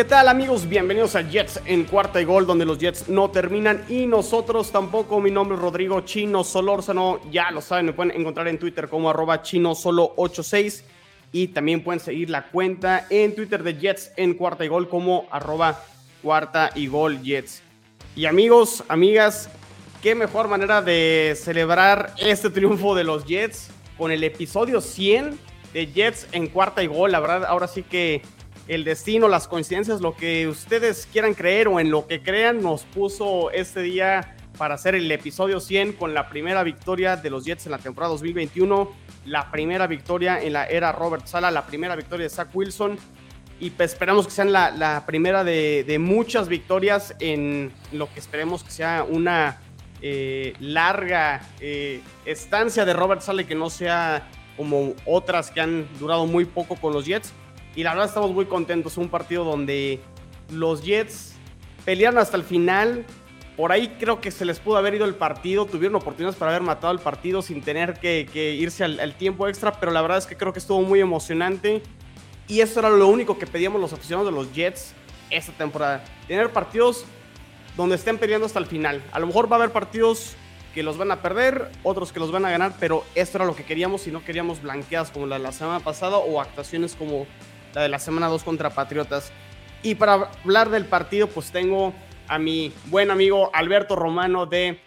¿Qué tal amigos? Bienvenidos a Jets en cuarta y gol, donde los Jets no terminan y nosotros tampoco. Mi nombre es Rodrigo Chino Solórzano, ya lo saben, me pueden encontrar en Twitter como arroba chino solo 86 y también pueden seguir la cuenta en Twitter de Jets en cuarta y gol como arroba cuarta y gol Jets. Y amigos, amigas, qué mejor manera de celebrar este triunfo de los Jets con el episodio 100 de Jets en cuarta y gol. La verdad, ahora sí que el destino, las coincidencias, lo que ustedes quieran creer o en lo que crean, nos puso este día para hacer el episodio 100 con la primera victoria de los Jets en la temporada 2021, la primera victoria en la era Robert Sala, la primera victoria de Zach Wilson y pues esperamos que sean la, primera de, muchas victorias en lo que esperemos que sea una eh, larga eh, estancia de Robert Sala que no sea como otras que han durado muy poco con los Jets y la verdad estamos muy contentos. Un partido donde los Jets pelearon hasta el final. Por ahí creo que se les pudo haber ido el partido. Tuvieron oportunidades para haber matado el partido sin tener que, irse al, tiempo extra. Pero la verdad es que creo que estuvo muy emocionante. Y eso era lo único que pedíamos los aficionados de los Jets esta temporada. Tener partidos donde estén peleando hasta el final. A lo mejor va a haber partidos que los van a perder, otros que los van a ganar, pero esto era lo que queríamos y no queríamos blanqueadas como la la semana pasada o actuaciones como la de la semana 2 contra Patriotas. Y para hablar del partido, pues tengo a mi buen amigo Alberto Romano de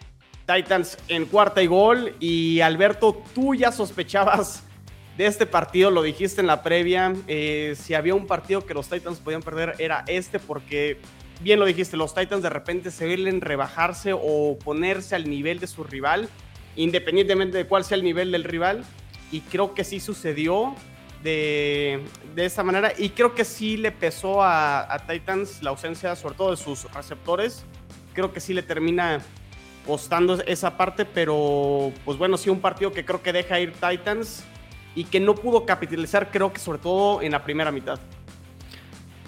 Titans en cuarta y gol. Y Alberto, tú ya sospechabas de este partido, lo dijiste en la previa. Eh, si había un partido que los Titans podían perder, era este, porque bien lo dijiste, los Titans de repente se ven rebajarse o ponerse al nivel de su rival, independientemente de cuál sea el nivel del rival. Y creo que sí sucedió de, de esta manera. Y creo que sí le pesó a, Titans la ausencia, sobre todo de sus receptores. Creo que sí le termina costando esa parte, pero pues bueno, sí un partido que creo que deja ir Titans y que no pudo capitalizar, creo que sobre todo en la primera mitad.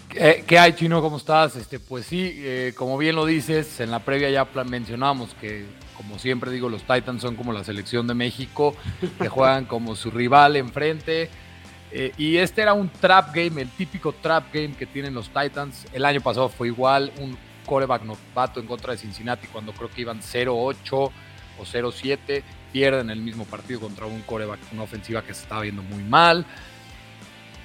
¿Qué, hay, Chino? ¿Cómo estás? Este, pues sí, eh, como bien lo dices, en la previa ya mencionamos que, como siempre digo, los Titans son como la selección de México, que juegan como su rival enfrente. Eh, y este era un trap game, el típico trap game que tienen los Titans. El año pasado fue igual, un coreback novato en contra de Cincinnati cuando creo que iban 0-8 o 0-7. Pierden el mismo partido contra un coreback, una ofensiva que se estaba viendo muy mal.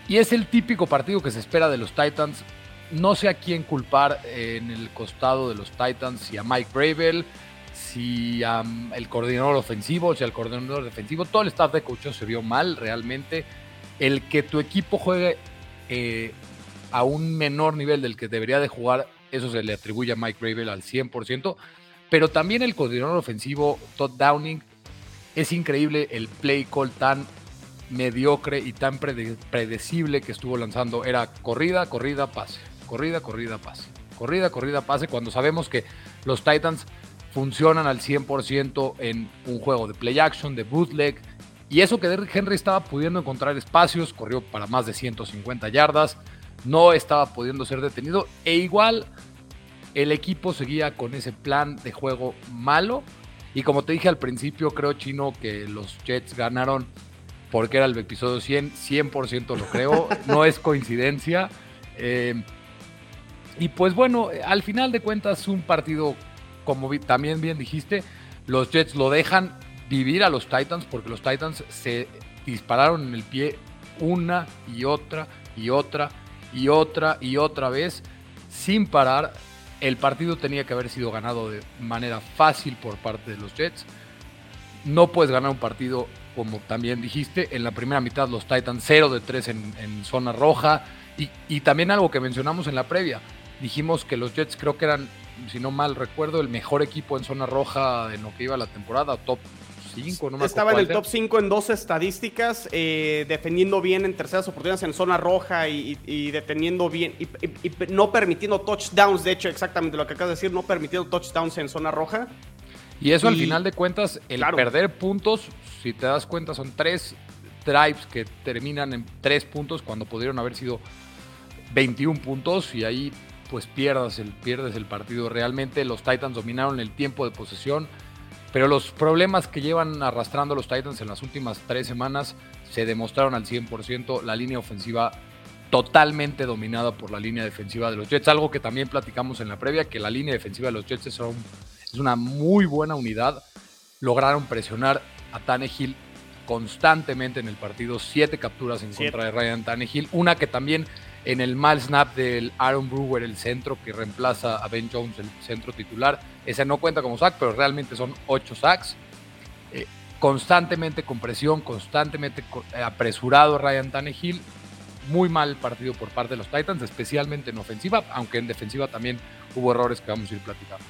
Y es el típico partido que se espera de los Titans. No sé a quién culpar en el costado de los Titans, si a Mike Bravel, si al coordinador ofensivo, si al coordinador defensivo. Todo el staff de coach se vio mal realmente el que tu equipo juegue eh, a un menor nivel del que debería de jugar, eso se le atribuye a Mike Gravel al 100%, pero también el coordinador ofensivo Todd Downing, es increíble el play call tan mediocre y tan predecible que estuvo lanzando. Era corrida, corrida, pase, corrida, corrida, pase, corrida, corrida, pase, cuando sabemos que los Titans funcionan al 100% en un juego de play action, de bootleg, y eso que Derrick Henry estaba pudiendo encontrar espacios, corrió para más de 150 yardas, no estaba pudiendo ser detenido e igual el equipo seguía con ese plan de juego malo. Y como te dije al principio, creo chino que los Jets ganaron porque era el episodio 100, 100% lo creo, no es coincidencia. Eh, y pues bueno, al final de cuentas un partido, como también bien dijiste, los Jets lo dejan vivir a los Titans porque los Titans se dispararon en el pie una y otra y otra y otra y otra vez sin parar. El partido tenía que haber sido ganado de manera fácil por parte de los Jets. No puedes ganar un partido, como también dijiste, en la primera mitad los Titans 0 de 3 en, zona roja. Y, y también algo que mencionamos en la previa, dijimos que los Jets creo que eran, si no mal recuerdo, el mejor equipo en zona roja en lo que iba la temporada, top estaba en el top 5 en dos estadísticas, eh, defendiendo bien en terceras oportunidades en zona roja y, defendiendo bien y, no permitiendo touchdowns. De hecho, exactamente lo que acabas de decir, no permitiendo touchdowns en zona roja. Y eso al final de cuentas, el perder puntos, si te das cuenta, son tres drives que terminan en tres puntos cuando pudieron haber sido 21 puntos y ahí pues pierdas el, pierdes el partido. Realmente los Titans dominaron el tiempo de posesión pero los problemas que llevan arrastrando los Titans en las últimas tres semanas se demostraron al 100%. La línea ofensiva totalmente dominada por la línea defensiva de los Jets, algo que también platicamos en la previa, que la línea defensiva de los Jets es, una muy buena unidad. Lograron presionar a Tannehill constantemente en el partido, siete capturas en contra de Ryan Tannehill, una que también en el mal snap del Aaron Brewer, el centro que reemplaza a Ben Jones, el centro titular, ese no cuenta como sack, pero realmente son ocho sacks. Eh, constantemente con presión, constantemente apresurado Ryan Tannehill muy mal partido por parte de los Titans, especialmente en ofensiva, aunque en defensiva también hubo errores que vamos a ir platicando.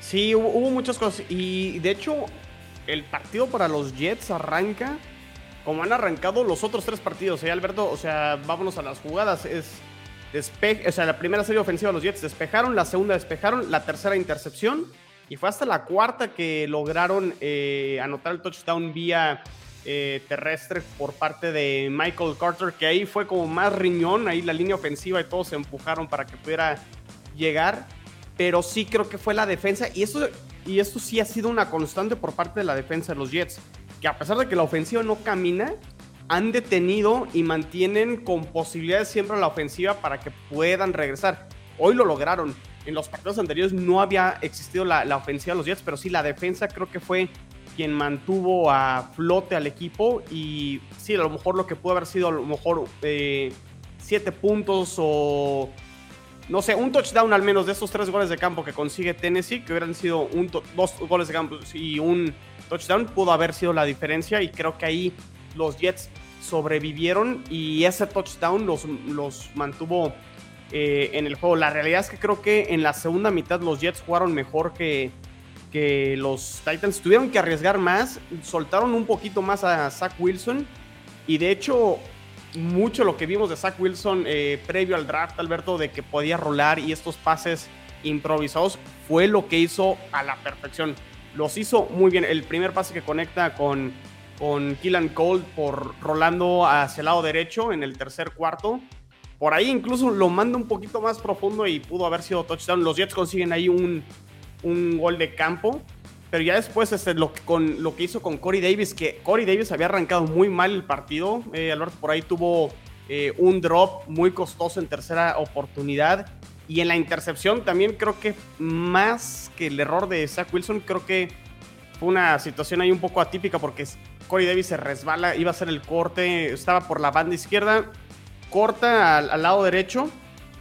Sí, hubo, muchas cosas. Y de hecho, el partido para los Jets arranca como han arrancado los otros tres partidos, ¿eh, Alberto? O sea, vámonos a las jugadas. Es despeje, o sea, la primera serie ofensiva los Jets despejaron, la segunda despejaron, la tercera intercepción. Y fue hasta la cuarta que lograron eh, anotar el touchdown vía eh, terrestre por parte de Michael Carter, que ahí fue como más riñón, ahí la línea ofensiva y todos se empujaron para que pudiera llegar, pero sí creo que fue la defensa y esto, y esto sí ha sido una constante por parte de la defensa de los Jets, que a pesar de que la ofensiva no camina, han detenido y mantienen con posibilidades siempre la ofensiva para que puedan regresar. Hoy lo lograron. En los partidos anteriores no había existido la, la ofensiva de los Jets, pero sí la defensa creo que fue quien mantuvo a flote al equipo y sí, a lo mejor lo que pudo haber sido a lo mejor eh, siete puntos o no sé, un touchdown al menos de esos tres goles de campo que consigue Tennessee, que hubieran sido un dos goles de campo y un touchdown, pudo haber sido la diferencia y creo que ahí los Jets sobrevivieron y ese touchdown los, los mantuvo eh, en el juego. La realidad es que creo que en la segunda mitad los Jets jugaron mejor que, que los Titans tuvieron que arriesgar más, soltaron un poquito más a Zach Wilson y de hecho mucho lo que vimos de Zach Wilson eh, previo al draft, Alberto, de que podía rolar y estos pases improvisados fue lo que hizo a la perfección. Los hizo muy bien. El primer pase que conecta con, con Killan Cole por rolando hacia el lado derecho en el tercer cuarto. Por ahí incluso lo manda un poquito más profundo y pudo haber sido touchdown. Los Jets consiguen ahí un, un gol de campo. Pero ya después, este, lo, con, lo que hizo con Corey Davis, que Corey Davis había arrancado muy mal el partido. Eh, por ahí tuvo eh, un drop muy costoso en tercera oportunidad. Y en la intercepción también creo que más que el error de Zach Wilson, creo que fue una situación ahí un poco atípica porque Corey Davis se resbala, iba a hacer el corte, estaba por la banda izquierda, corta al lado derecho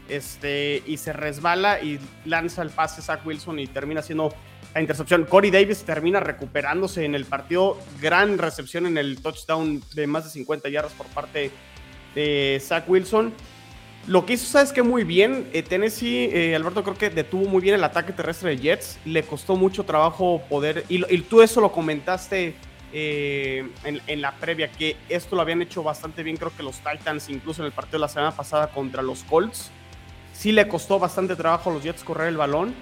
este, y se resbala y lanza el pase Zach Wilson y termina siendo la intercepción. Corey Davis termina recuperándose en el partido. Gran recepción en el touchdown de más de 50 yardas por parte de Zach Wilson. Lo que hizo, sabes que muy bien, eh, Tennessee, eh, Alberto creo que detuvo muy bien el ataque terrestre de Jets. Le costó mucho trabajo poder, y, tú eso lo comentaste eh, en, en, la previa, que esto lo habían hecho bastante bien, creo que los Titans, incluso en el partido de la semana pasada contra los Colts sí le costó bastante trabajo a los Jets correr el balón,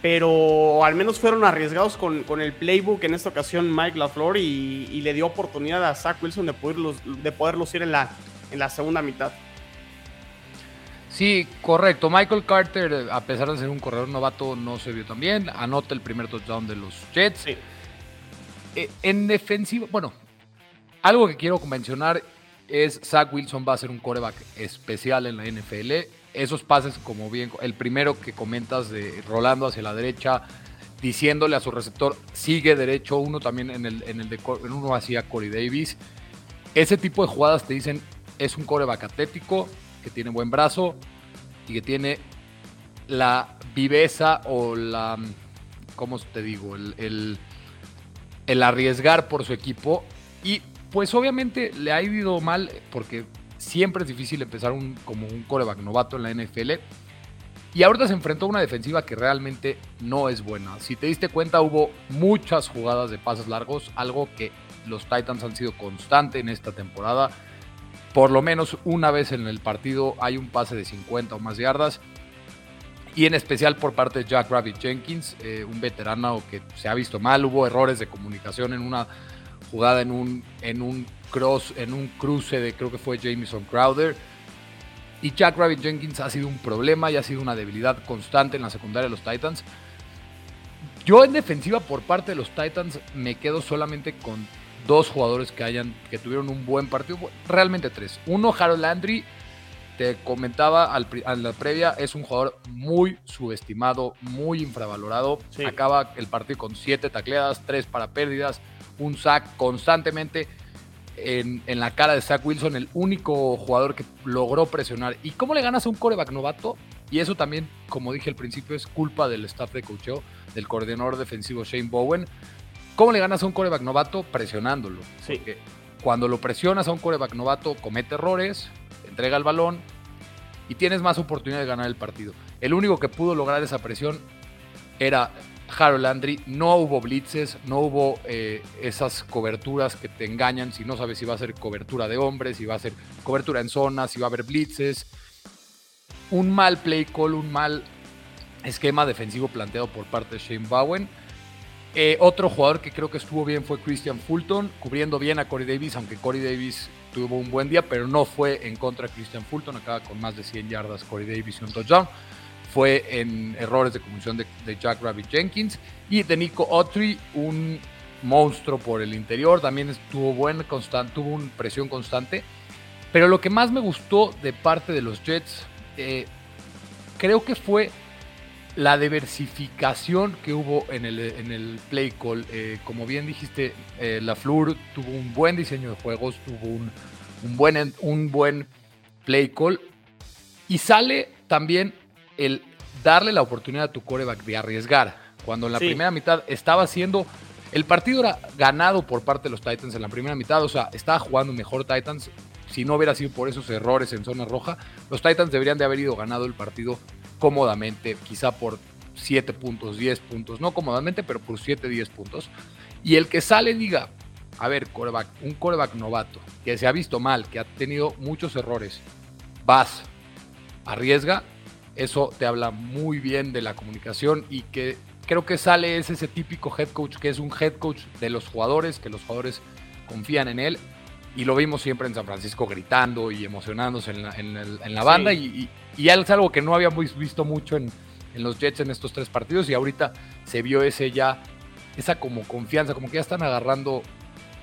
pero al menos fueron arriesgados con, el playbook en esta ocasión Mike LaFleur y, le dio oportunidad a Zach Wilson de poder, de poder lucir en la, en la segunda mitad. Sí, correcto. Michael Carter, a pesar de ser un corredor novato, no se vio tan bien. Anota el primer touchdown de los Jets. Eh, en defensiva, bueno, algo que quiero mencionar es Zach Wilson va a ser un coreback especial en la NFL esos pases, como bien, el primero que comentas de Rolando hacia la derecha, diciéndole a su receptor, sigue derecho, uno también en el, en el en uno hacía Corey Davis. Ese tipo de jugadas te dicen, es un coreback atlético, que tiene buen brazo y que tiene la viveza o la, ¿cómo te digo? El, el arriesgar por su equipo. Y pues obviamente le ha ido mal porque Siempre es difícil empezar un, como un coreback novato en la NFL. Y ahorita se enfrentó a una defensiva que realmente no es buena. Si te diste cuenta, hubo muchas jugadas de pases largos, algo que los Titans han sido constante en esta temporada. Por lo menos una vez en el partido hay un pase de 50 o más yardas. Y en especial por parte de Jack Rabbit Jenkins, eh, un veterano que se ha visto mal. Hubo errores de comunicación en una jugada en un, en un cross, en un cruce de creo que fue Jameson Crowder. Y Jack Rabbit Jenkins ha sido un problema y ha sido una debilidad constante en la secundaria de los Titans. Yo en defensiva por parte de los Titans me quedo solamente con dos jugadores que hayan que tuvieron un buen partido, realmente tres. Uno Harold Landry te comentaba al, a la previa, es un jugador muy subestimado, muy infravalorado. Acaba el partido con siete tacleadas, tres para pérdidas, un sack constantemente en, la cara de Zach Wilson, el único jugador que logró presionar. ¿Y cómo le ganas a un coreback novato? Y eso también, como dije al principio, es culpa del staff de coacheo, del coordinador defensivo Shane Bowen. ¿Cómo le ganas a un coreback novato? Presionándolo. Sí. cuando lo presionas a un coreback novato, comete errores, entrega el balón y tienes más oportunidad de ganar el partido. El único que pudo lograr esa presión era Harold Landry. No hubo blitzes, no hubo eh, esas coberturas que te engañan si no sabes si va a ser cobertura de hombres, si va a ser cobertura en zonas, si va a haber blitzes. Un mal play call, un mal esquema defensivo planteado por parte de Shane Bowen. Eh, otro jugador que creo que estuvo bien fue Christian Fulton, cubriendo bien a Corey Davis, aunque Corey Davis tuvo un buen día, pero no fue en contra de Christian Fulton, acaba con más de 100 yardas Corey Davis y un touchdown. Fue en errores de comunicación de, Jack Rabbit Jenkins y de Nico Autry, un monstruo por el interior, también estuvo buen, constante, tuvo una presión constante. Pero lo que más me gustó de parte de los Jets, eh, creo que fue la diversificación que hubo en el, en el play call. Eh, como bien dijiste, eh, la Flur tuvo un buen diseño de juegos, tuvo un, buen, un buen play call. Y sale también el darle la oportunidad a tu coreback de arriesgar. Cuando en la primera mitad estaba haciendo. El partido era ganado por parte de los Titans en la primera mitad, o sea, estaba jugando mejor Titans. Si no hubiera sido por esos errores en zona roja, los Titans deberían de haber ido ganado el partido cómodamente, quizá por 7 puntos, 10 puntos, no cómodamente, pero por 7, 10 puntos. Y el que sale diga, a ver, un coreback novato, que se ha visto mal, que ha tenido muchos errores, vas, arriesga, eso te habla muy bien de la comunicación y que creo que sale es ese típico head coach que es un head coach de los jugadores, que los jugadores confían en él. Y lo vimos siempre en San Francisco gritando y emocionándose en la, banda. y, y es algo que no habíamos visto mucho en, los Jets en estos tres partidos y ahorita se vio ese ya, esa como confianza, como que ya están agarrando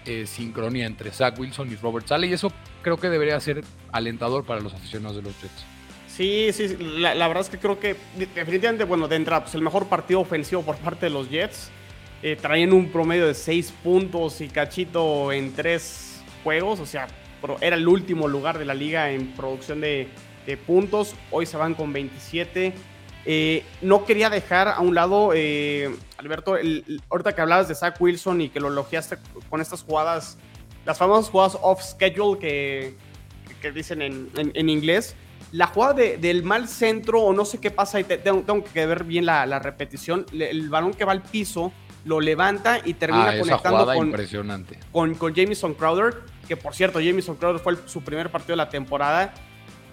eh, sincronía entre Zach Wilson y Robert Sale y eso creo que debería ser alentador para los aficionados de los Jets. Sí, sí, la, verdad es que creo que definitivamente, bueno, de entrada, pues el mejor partido ofensivo por parte de los Jets. Eh, traían un promedio de seis puntos y cachito en tres juegos, o sea, era el último lugar de la liga en producción de, puntos. Hoy se van con 27. Eh, no quería dejar a un lado, eh, Alberto, el, ahorita que hablabas de Zach Wilson y que lo elogiaste con estas jugadas, las famosas jugadas off schedule que, que dicen en, en, inglés. La jugada del mal centro, o no sé qué pasa, y tengo, que ver bien la, la, repetición. El balón que va al piso lo levanta y termina ah, conectando con, impresionante. Con, con Jamison Crowder, que por cierto, Jamison Crowder fue su primer partido de la temporada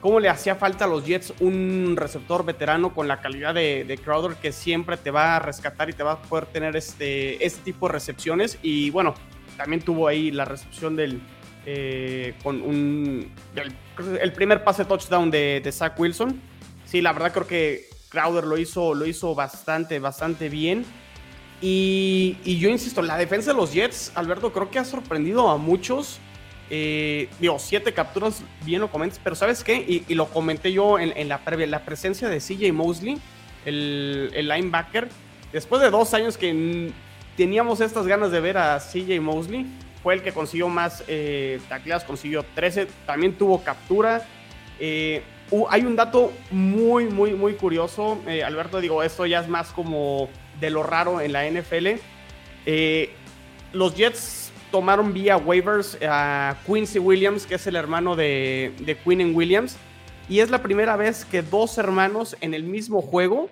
cómo le hacía falta a los Jets un receptor veterano con la calidad de, Crowder que siempre te va a rescatar y te va a poder tener este, este tipo de recepciones. Y bueno, también tuvo ahí la recepción del. Eh, con un. El, primer pase touchdown de, Zach Wilson. Sí, la verdad creo que Crowder lo hizo, lo hizo bastante, bastante bien. Y, y yo insisto, la defensa de los Jets, Alberto, creo que ha sorprendido a muchos. Eh, digo, siete capturas, bien lo comentas, pero ¿sabes qué? Y, lo comenté yo en, la previa, la presencia de CJ Mosley, el, linebacker, después de dos años que teníamos estas ganas de ver a CJ Mosley, fue el que consiguió más eh, consiguió 13, también tuvo captura. Eh, hay un dato muy, muy, muy curioso, eh, Alberto, digo, esto ya es más como de lo raro en la NFL. los Jets tomaron vía waivers a Quincy Williams, que es el hermano de, de Quinn Williams. Y es la primera vez que dos hermanos en el mismo juego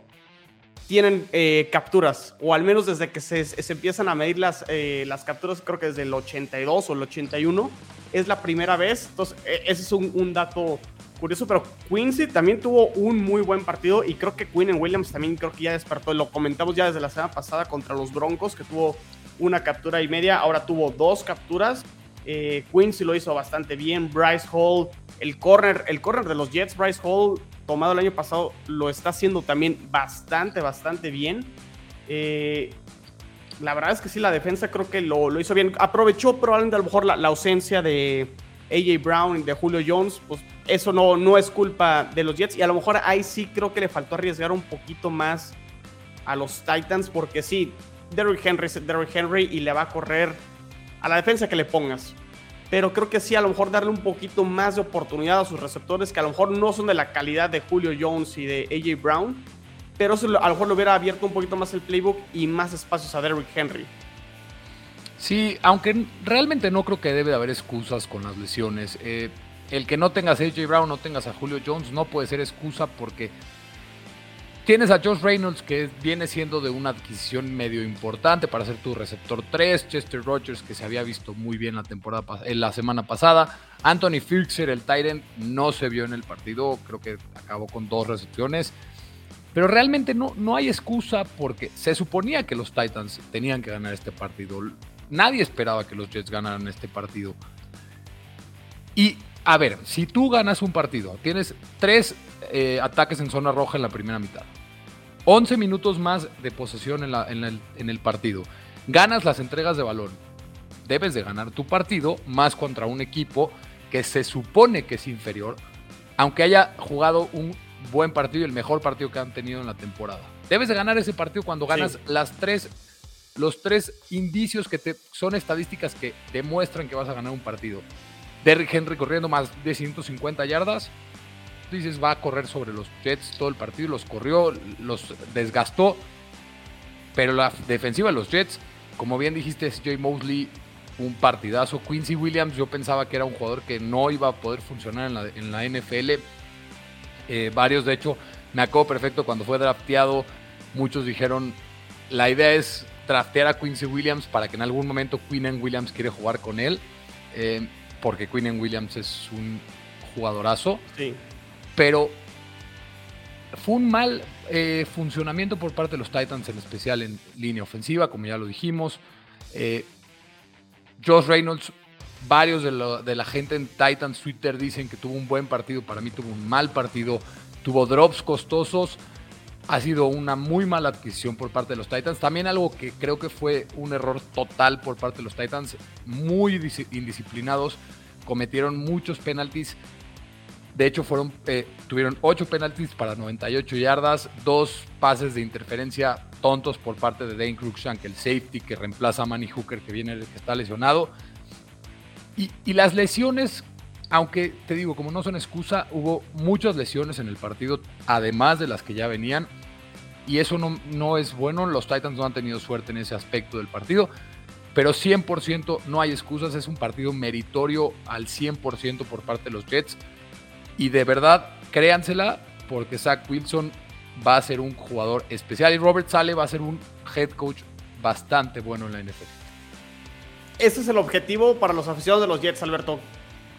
tienen eh, capturas, o al menos desde que se, empiezan a medir las, eh, las capturas, creo que desde el 82 o el 81, es la primera vez. Entonces, e, ese es un, dato curioso, pero Quincy también tuvo un muy buen partido y creo que Quinn Williams también creo que ya despertó, lo comentamos ya desde la semana pasada contra los Broncos, que tuvo una captura y media, ahora tuvo dos capturas. Eh, Quincy lo hizo bastante bien. Bryce Hall, el corner, el corner de los Jets, Bryce Hall, tomado el año pasado, lo está haciendo también bastante, bastante bien. Eh, la verdad es que sí, la defensa creo que lo, hizo bien. Aprovechó probablemente a lo mejor la, ausencia de AJ Brown y de Julio Jones, pues eso no, no es culpa de los Jets. Y a lo mejor ahí sí creo que le faltó arriesgar un poquito más a los Titans, porque sí, Derrick Henry es Derrick Henry y le va a correr a la defensa que le pongas. Pero creo que sí, a lo mejor darle un poquito más de oportunidad a sus receptores, que a lo mejor no son de la calidad de Julio Jones y de AJ Brown. Pero eso a lo mejor le hubiera abierto un poquito más el playbook y más espacios a Derrick Henry. Sí, aunque realmente no creo que debe de haber excusas con las lesiones. Eh, el que no tengas a AJ Brown, no tengas a Julio Jones, no puede ser excusa porque tienes a Josh Reynolds que viene siendo de una adquisición medio importante para ser tu receptor 3, Chester Rogers que se había visto muy bien la temporada en la semana pasada, Anthony Filcher el Tyrant no se vio en el partido, creo que acabó con dos recepciones. Pero realmente no, no hay excusa porque se suponía que los Titans tenían que ganar este partido. Nadie esperaba que los Jets ganaran este partido. Y a ver, si tú ganas un partido, tienes tres eh, ataques en zona roja en la primera mitad, 11 minutos más de posesión en, en el partido, ganas las entregas de balón, debes de ganar tu partido más contra un equipo que se supone que es inferior, aunque haya jugado un buen partido y el mejor partido que han tenido en la temporada. Debes de ganar ese partido cuando ganas las tres, los tres indicios que te, son estadísticas que demuestran que vas a ganar un partido. Derrick Henry corriendo más de 150 yardas. Dices, va a correr sobre los Jets todo el partido, los corrió, los desgastó. Pero la defensiva de los Jets, como bien dijiste, es Jay Mosley, un partidazo. Quincy Williams, yo pensaba que era un jugador que no iba a poder funcionar en la, en la NFL. Eh, varios, de hecho, me acuerdo perfecto cuando fue drafteado. Muchos dijeron, la idea es draftear a Quincy Williams para que en algún momento Quinn Williams quiere jugar con él. Eh, porque Quinn Williams es un jugadorazo. Sí. Pero fue un mal eh, funcionamiento por parte de los Titans, en especial en línea ofensiva, como ya lo dijimos. Eh, Josh Reynolds, varios de, la gente en Titans Twitter dicen que tuvo un buen partido, para mí tuvo un mal partido, tuvo drops costosos, ha sido una muy mala adquisición por parte de los Titans. También algo que creo que fue un error total por parte de los Titans, muy indisciplinados, cometieron muchos penaltis. De hecho, fueron, eh, tuvieron 8 penaltis para 98 yardas, dos pases de interferencia tontos por parte de Dane Cruikshank, el safety que reemplaza a Manny Hooker, que viene que está lesionado. Y, y, las lesiones, aunque te digo, como no son excusa, hubo muchas lesiones en el partido, además de las que ya venían. Y eso no, no es bueno. Los Titans no han tenido suerte en ese aspecto del partido. Pero 100% no hay excusas. Es un partido meritorio al 100% por parte de los Jets. Y de verdad, créansela, porque Zach Wilson va a ser un jugador especial y Robert Sale va a ser un head coach bastante bueno en la NFL. Ese es el objetivo para los aficionados de los Jets, Alberto.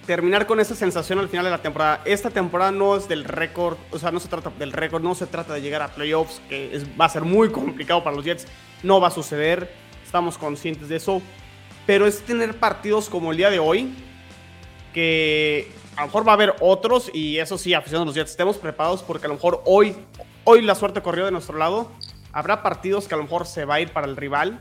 Terminar con esa sensación al final de la temporada. Esta temporada no es del récord, o sea, no se trata del récord, no se trata de llegar a playoffs, que va a ser muy complicado para los Jets. No va a suceder, estamos conscientes de eso. Pero es tener partidos como el día de hoy, que a lo mejor va a haber otros, y eso sí, aficionados los Jets, estemos preparados porque a lo mejor hoy, hoy la suerte corrió de nuestro lado. Habrá partidos que a lo mejor se va a ir para el rival,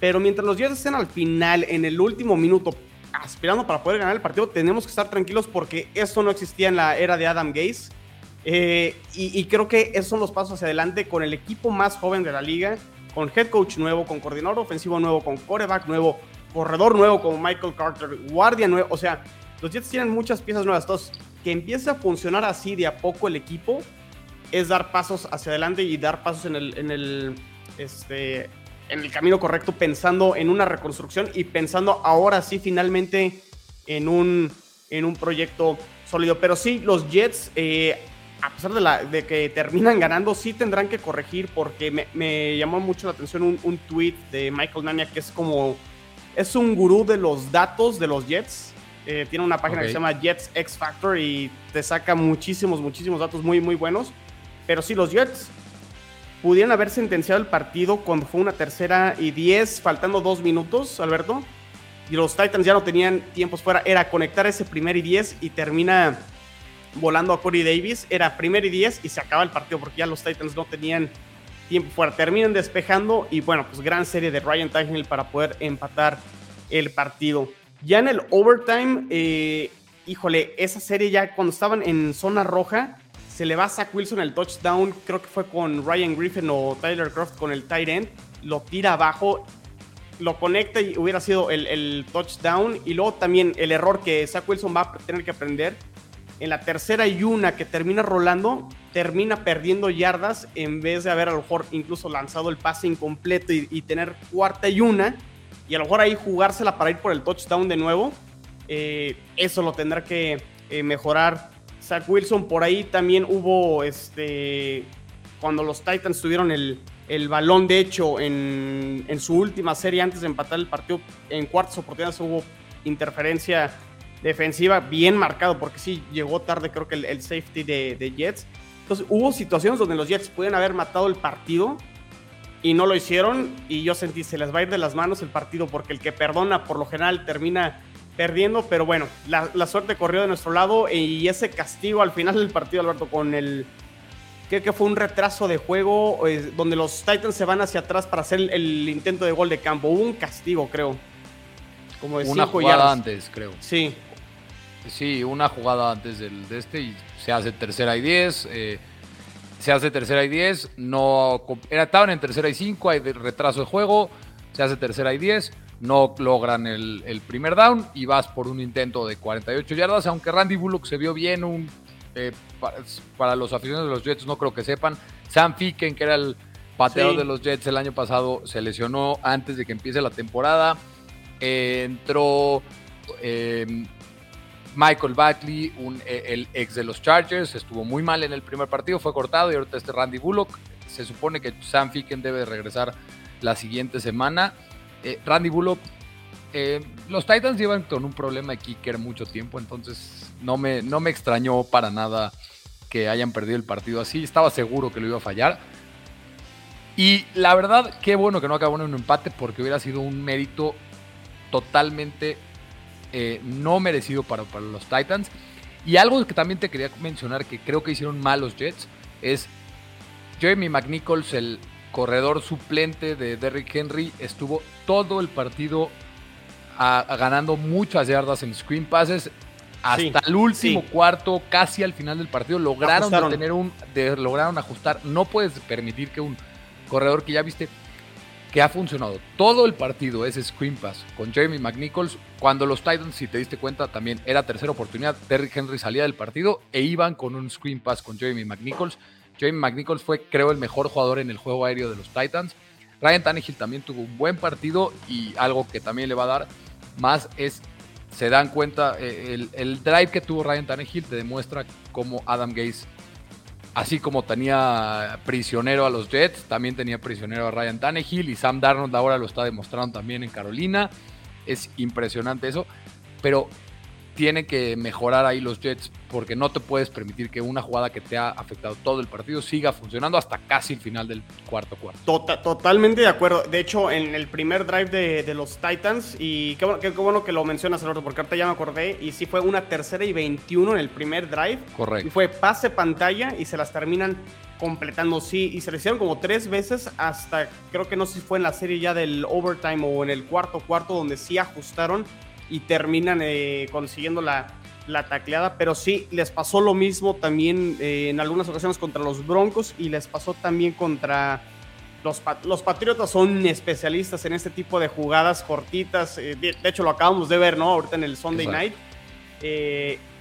pero mientras los Jets estén al final, en el último minuto, aspirando para poder ganar el partido, tenemos que estar tranquilos porque eso no existía en la era de Adam Gase. Eh, y, y, creo que esos son los pasos hacia adelante con el equipo más joven de la liga, con head coach nuevo, con coordinador ofensivo nuevo, con coreback nuevo, corredor nuevo como Michael Carter, guardia nuevo. O sea, los Jets tienen muchas piezas nuevas. Entonces, que empiece a funcionar así de a poco el equipo es dar pasos hacia adelante y dar pasos en el, en el, este, en el camino correcto, pensando en una reconstrucción y pensando ahora sí finalmente en un, en un proyecto sólido. Pero sí, los Jets, eh, a pesar de, la, de, que terminan ganando, sí tendrán que corregir porque me, llamó mucho la atención un, un, tweet de Michael Nania que es como, es un gurú de los datos de los Jets. Eh, tiene una página okay. que se llama Jets X Factor y te saca muchísimos, muchísimos datos muy, muy buenos. Pero sí, los Jets pudieron haber sentenciado el partido cuando fue una tercera y diez, faltando dos minutos, Alberto. Y los Titans ya no tenían tiempos fuera. Era conectar ese primer y diez y termina volando a Corey Davis. Era primer y diez y se acaba el partido porque ya los Titans no tenían tiempo fuera. Terminan despejando y bueno, pues gran serie de Ryan Tannehill para poder empatar el partido. Ya en el overtime, eh, híjole, esa serie ya cuando estaban en zona roja, se le va a Zach Wilson el touchdown, creo que fue con Ryan Griffin o Tyler Croft con el tight end, lo tira abajo, lo conecta y hubiera sido el, touchdown. Y luego también el error que Zach Wilson va a tener que aprender. En la tercera y una que termina rolando, termina perdiendo yardas en vez de haber a lo mejor incluso lanzado el pase incompleto y, tener cuarta y una. Y a lo mejor ahí jugársela para ir por el touchdown de nuevo. Eh, eso lo tendrá que eh, mejorar Zach Wilson. Por ahí también hubo, este, cuando los Titans tuvieron el, balón, de hecho, en, su última serie antes de empatar el partido, en cuartas oportunidades hubo interferencia defensiva bien marcado, porque sí, llegó tarde creo que el, safety de, Jets. Entonces hubo situaciones donde los Jets pueden haber matado el partido y no lo hicieron y yo sentí se les va a ir de las manos el partido porque el que perdona por lo general termina perdiendo, pero bueno, la, suerte corrió de nuestro lado y ese castigo al final del partido, Alberto, con el... Creo que fue un retraso de juego eh, donde los Titans se van hacia atrás para hacer el, intento de gol de campo. Hubo un castigo, creo. Como de una jugada antes, creo. Sí. Sí, una jugada antes del, de este y se hace tercera y diez. Eh, se hace tercera y diez. No, era, estaban en tercera y cinco, hay retraso de juego. Se hace tercera y diez no logran el, primer down y vas por un intento de 48 yardas, aunque Randy Bullock se vio bien, un, eh, para, los aficionados de los Jets no creo que sepan, Sam Ficken, que era el pateador de los Jets el año pasado, se lesionó antes de que empiece la temporada, eh, entró em, Michael Buckley, un, eh, el ex de los Chargers, estuvo muy mal en el primer partido, fue cortado y ahorita este Randy Bullock, se supone que Sam Ficken debe regresar la siguiente semana. Eh, Randy Bullock, eh, los Titans llevan con un problema de kicker mucho tiempo, entonces no me, no me extrañó para nada que hayan perdido el partido así. Estaba seguro que lo iba a fallar. Y la verdad, qué bueno que no acabó en un empate porque hubiera sido un mérito totalmente eh, no merecido para, para los Titans. Y algo que también te quería mencionar que creo que hicieron mal los Jets es Jeremy McNichols, el, corredor suplente de Derrick Henry, estuvo todo el partido ganando muchas yardas en screen passes. Hasta el último cuarto, casi al final del partido, lograron tener un, lograron ajustar. No puedes permitir que un corredor que ya viste que ha funcionado todo el partido ese screen pass con Jeremy McNichols. Cuando los Titans, si te diste cuenta, también era tercera oportunidad. Derrick Henry salía del partido e iban con un screen pass con Jeremy McNichols. Jamie McNichols fue, creo, el mejor jugador en el juego aéreo de los Titans. Ryan Tannehill también tuvo un buen partido y algo que también le va a dar más es, se dan cuenta, eh, el, drive que tuvo Ryan Tannehill te demuestra cómo Adam Gaze, así como tenía prisionero a los Jets, también tenía prisionero a Ryan Tannehill y Sam Darnold ahora lo está demostrando también en Carolina. Es impresionante eso, pero tiene que mejorar ahí los Jets porque no te puedes permitir que una jugada que te ha afectado todo el partido siga funcionando hasta casi el final del cuarto cuarto. Tota, totalmente de acuerdo. De hecho, en el primer drive de, los Titans, y qué, qué, bueno que lo mencionas, Alberto, porque ahorita ya me acordé, y sí fue una tercera y 21 en el primer drive. Correcto. Y fue pase pantalla y se las terminan completando, sí, y se le hicieron como tres veces hasta, creo que no sé si fue en la serie ya del overtime o en el cuarto cuarto donde sí ajustaron y terminan eh, consiguiendo la, la, tacleada. Pero sí, les pasó lo mismo también eh, en algunas ocasiones contra los Broncos y les pasó también contra los, los Patriotas. Son especialistas en este tipo de jugadas cortitas. Eh, de, hecho, lo acabamos de ver, ¿no? Ahorita en el Sunday Night.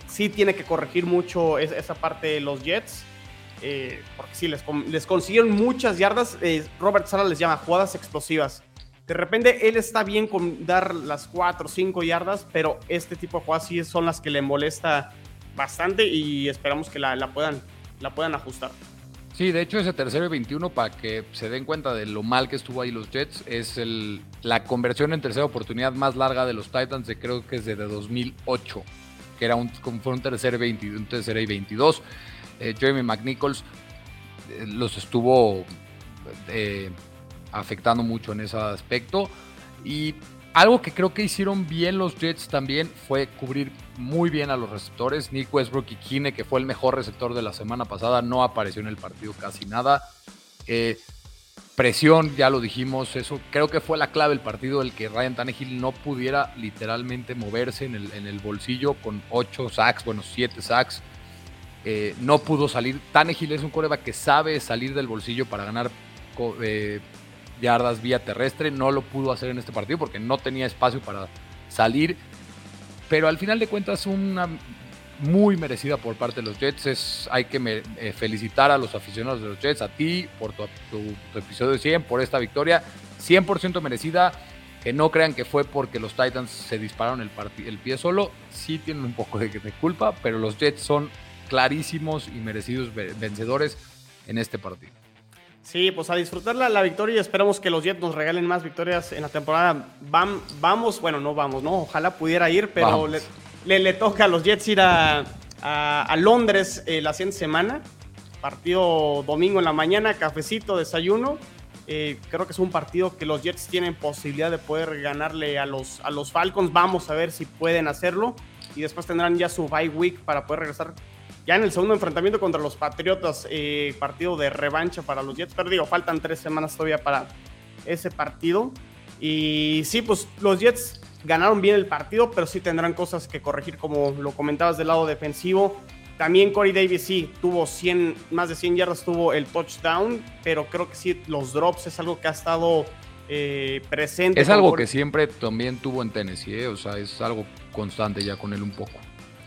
sí tiene que corregir mucho esa, parte de los Jets. porque sí, les, les consiguieron muchas yardas. Robert Sala les llama jugadas explosivas de repente él está bien con dar las 4 o 5 yardas, pero este tipo de jugadas sí son las que le molesta bastante y esperamos que la, puedan, la puedan ajustar. Sí, de hecho ese tercero y 21, para que se den cuenta de lo mal que estuvo ahí los Jets, es la conversión en tercera oportunidad más larga de los Titans, de creo que es desde 2008, que era un, fue un tercer, 20, un tercer y 22. Eh, Jeremy McNichols eh, los estuvo... Eh, afectando mucho en ese aspecto. Y algo que creo que hicieron bien los Jets también fue cubrir muy bien a los receptores. Nick Westbrook y Kine, que fue el mejor receptor de la semana pasada, no apareció en el partido casi nada. Eh, presión, ya lo dijimos, eso creo que fue la clave del partido, el que Ryan Tannehill no pudiera literalmente moverse en el, en el bolsillo con 8 sacks, bueno, 7 sacks. Eh, no pudo salir. Tannehill es un coreback que sabe salir del bolsillo para ganar eh, yardas vía terrestre. No lo pudo hacer en este partido porque no tenía espacio para salir. Pero al final de cuentas, una muy merecida por parte de los Jets. Es, hay que eh, felicitar a los aficionados de los Jets, a ti por tu, episodio 100, por esta victoria. 100% merecida. Que no crean que fue porque los Titans se dispararon el, el pie solo. Sí tienen un poco de, de culpa, pero los Jets son clarísimos y merecidos vencedores en este partido. Sí, pues a disfrutar la, victoria y esperamos que los Jets nos regalen más victorias en la temporada. vamos, bueno, no vamos, ¿no? Ojalá pudiera ir, pero le, le, toca a los Jets ir a, a, Londres eh, la siguiente semana. Partido domingo en la mañana, cafecito, desayuno. Eh, creo que es un partido que los Jets tienen posibilidad de poder ganarle a los, a los Falcons. Vamos a ver si pueden hacerlo. Y después tendrán ya su bye week para poder regresar ya en el segundo enfrentamiento contra los Patriotas, eh, partido de revancha para los Jets, pero digo, faltan tres semanas todavía para ese partido. Y sí, pues los Jets ganaron bien el partido, pero sí tendrán cosas que corregir, como lo comentabas del lado defensivo. También Corey Davis sí tuvo 100, más de 100 yardas, tuvo el touchdown, pero creo que sí, los drops es algo que ha estado eh, presente. Es algo que siempre también tuvo en Tennessee, ¿eh? o sea, es algo constante ya con él un poco.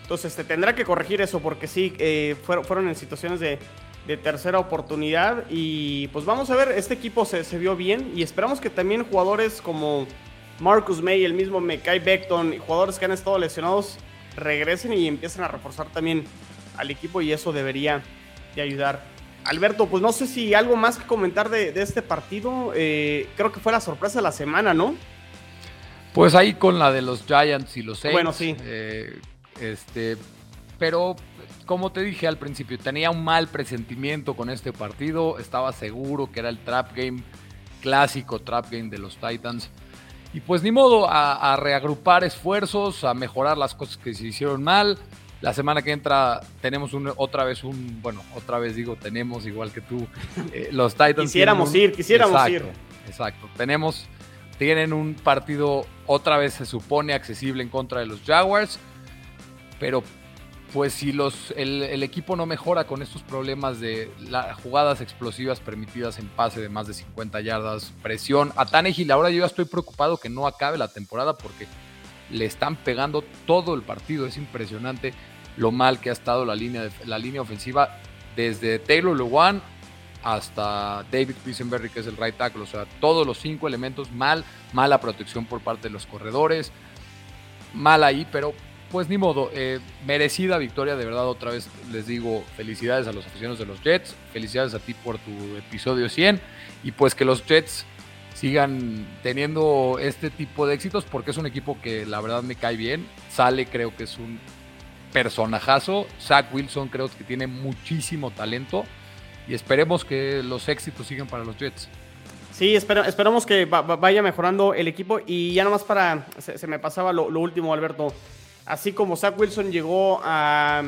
Entonces tendrá que corregir eso porque sí, eh, fueron, fueron en situaciones de, tercera oportunidad y pues vamos a ver, este equipo se, vio bien y esperamos que también jugadores como Marcus May, el mismo Mekai Beckton, jugadores que han estado lesionados regresen y empiecen a reforzar también al equipo y eso debería de ayudar. Alberto, pues no sé si algo más que comentar de, este partido. Eh, creo que fue la sorpresa de la semana, ¿no? Pues ahí con la de los Giants y los Saints. Bueno, sí. Eh, este, pero como te dije al principio, tenía un mal presentimiento con este partido. Estaba seguro que era el trap game clásico, trap game de los Titans. Y pues ni modo, a, reagrupar esfuerzos, a mejorar las cosas que se hicieron mal. La semana que entra tenemos otra vez un, bueno, otra vez digo, tenemos igual que tú, eh, los Titans. quisiéramos ir, quisiéramos ir. Exacto, tenemos, tienen un partido otra vez se supone accesible en contra de los Jaguars pero pues si los, el, equipo no mejora con estos problemas de jugadas explosivas permitidas en pase de más de 50 yardas, presión a Tannehill, ahora yo ya estoy preocupado que no acabe la temporada porque le están pegando todo el partido, es impresionante lo mal que ha estado la línea, la línea ofensiva desde Taylor Lewan hasta David Quisenberry, que es el right tackle, o sea, todos los cinco elementos mal, mala protección por parte de los corredores, mal ahí, pero pues ni modo, eh, merecida victoria, de verdad, otra vez les digo felicidades a los aficionados de los Jets, felicidades a ti por tu episodio 100 y pues que los Jets sigan teniendo este tipo de éxitos porque es un equipo que la verdad me cae bien, sale creo que es un personajazo, Zach Wilson creo que tiene muchísimo talento y esperemos que los éxitos sigan para los Jets. Sí, esperamos que vaya mejorando el equipo y ya nomás para, se, me pasaba lo último Alberto, Así como Zach Wilson llegó a,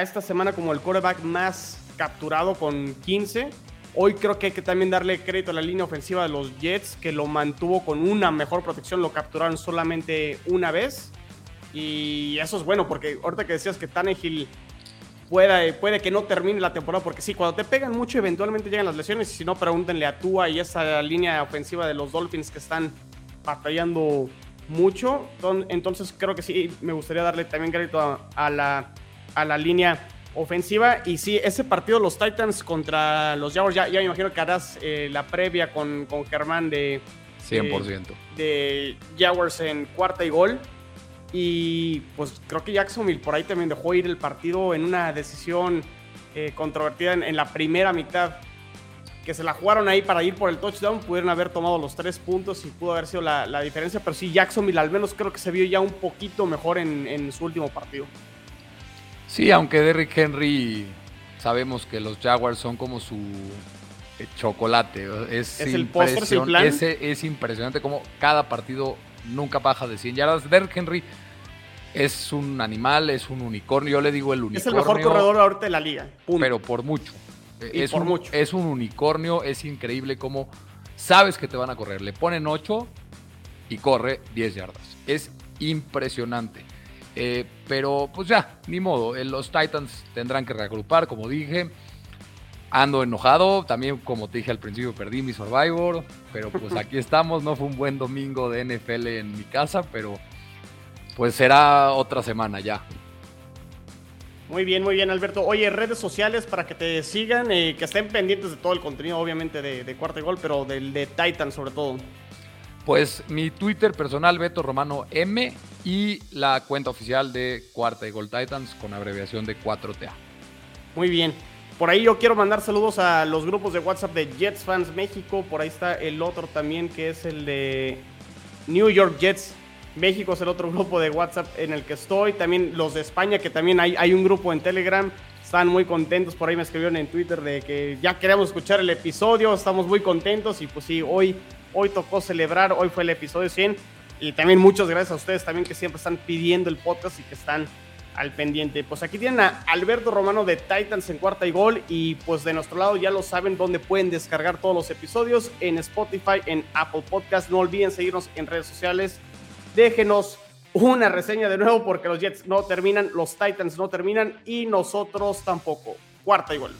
esta semana como el quarterback más capturado con 15. Hoy creo que hay que también darle crédito a la línea ofensiva de los Jets, que lo mantuvo con una mejor protección, lo capturaron solamente una vez. Y eso es bueno, porque ahorita que decías que Tannehill puede, puede que no termine la temporada, porque sí, cuando te pegan mucho, eventualmente llegan las lesiones. Y si no, pregúntenle a Tua y esa línea ofensiva de los Dolphins que están batallando mucho. Entonces creo que sí, me gustaría darle también crédito a, la, a la línea ofensiva. Y sí, ese partido, los Titans contra los Jaguars, ya, ya me imagino que harás eh, la previa con, con Germán de... 100%. De, Jaguars en cuarta y gol. Y pues creo que Jacksonville por ahí también dejó ir el partido en una decisión eh, controvertida en, la primera mitad que se la jugaron ahí para ir por el touchdown, pudieron haber tomado los tres puntos y pudo haber sido la, diferencia, pero sí, Jacksonville al menos creo que se vio ya un poquito mejor en, su último partido. Sí, aunque Derrick Henry sabemos que los Jaguars son como su eh, chocolate. Es, el póster Ese es impresionante como cada partido nunca baja de 100 yardas. Derrick Henry es un animal, es un unicornio. Yo le digo el unicornio. Es el mejor corredor ahorita de la liga. Pero por mucho es, un, es un unicornio, es increíble cómo sabes que te van a correr. Le ponen 8 y corre 10 yardas. Es impresionante. Eh, pero pues ya, ni modo. Eh, los Titans tendrán que reagrupar, como dije. Ando enojado, también como te dije al principio perdí mi Survivor, pero pues aquí estamos, no fue un buen domingo de NFL en mi casa, pero pues será otra semana ya. Muy bien, muy bien, Alberto. Oye, redes sociales para que te sigan, y que estén pendientes de todo el contenido, obviamente, de, de cuarto gol, pero del de Titan sobre todo. Pues mi Twitter personal, Beto Romano M, y la cuenta oficial de Cuarta y Gol Titans con abreviación de 4TA. Muy bien. Por ahí yo quiero mandar saludos a los grupos de WhatsApp de Jets Fans México. Por ahí está el otro también que es el de New York Jets. México es el otro grupo de WhatsApp en el que estoy. También los de España, que también hay, un grupo en Telegram. Están muy contentos. Por ahí me escribieron en Twitter de que ya queremos escuchar el episodio. Estamos muy contentos. Y pues sí, hoy Hoy tocó celebrar, hoy fue el episodio 100. Y también muchas gracias a ustedes también que siempre están pidiendo el podcast y que están al pendiente. Pues aquí tienen a Alberto Romano de Titans en cuarta y gol. Y pues de nuestro lado ya lo saben dónde pueden descargar todos los episodios en Spotify, en Apple Podcast. No olviden seguirnos en redes sociales. Déjenos una reseña de nuevo porque los Jets no terminan, los Titans no terminan y nosotros tampoco. Cuarta gol.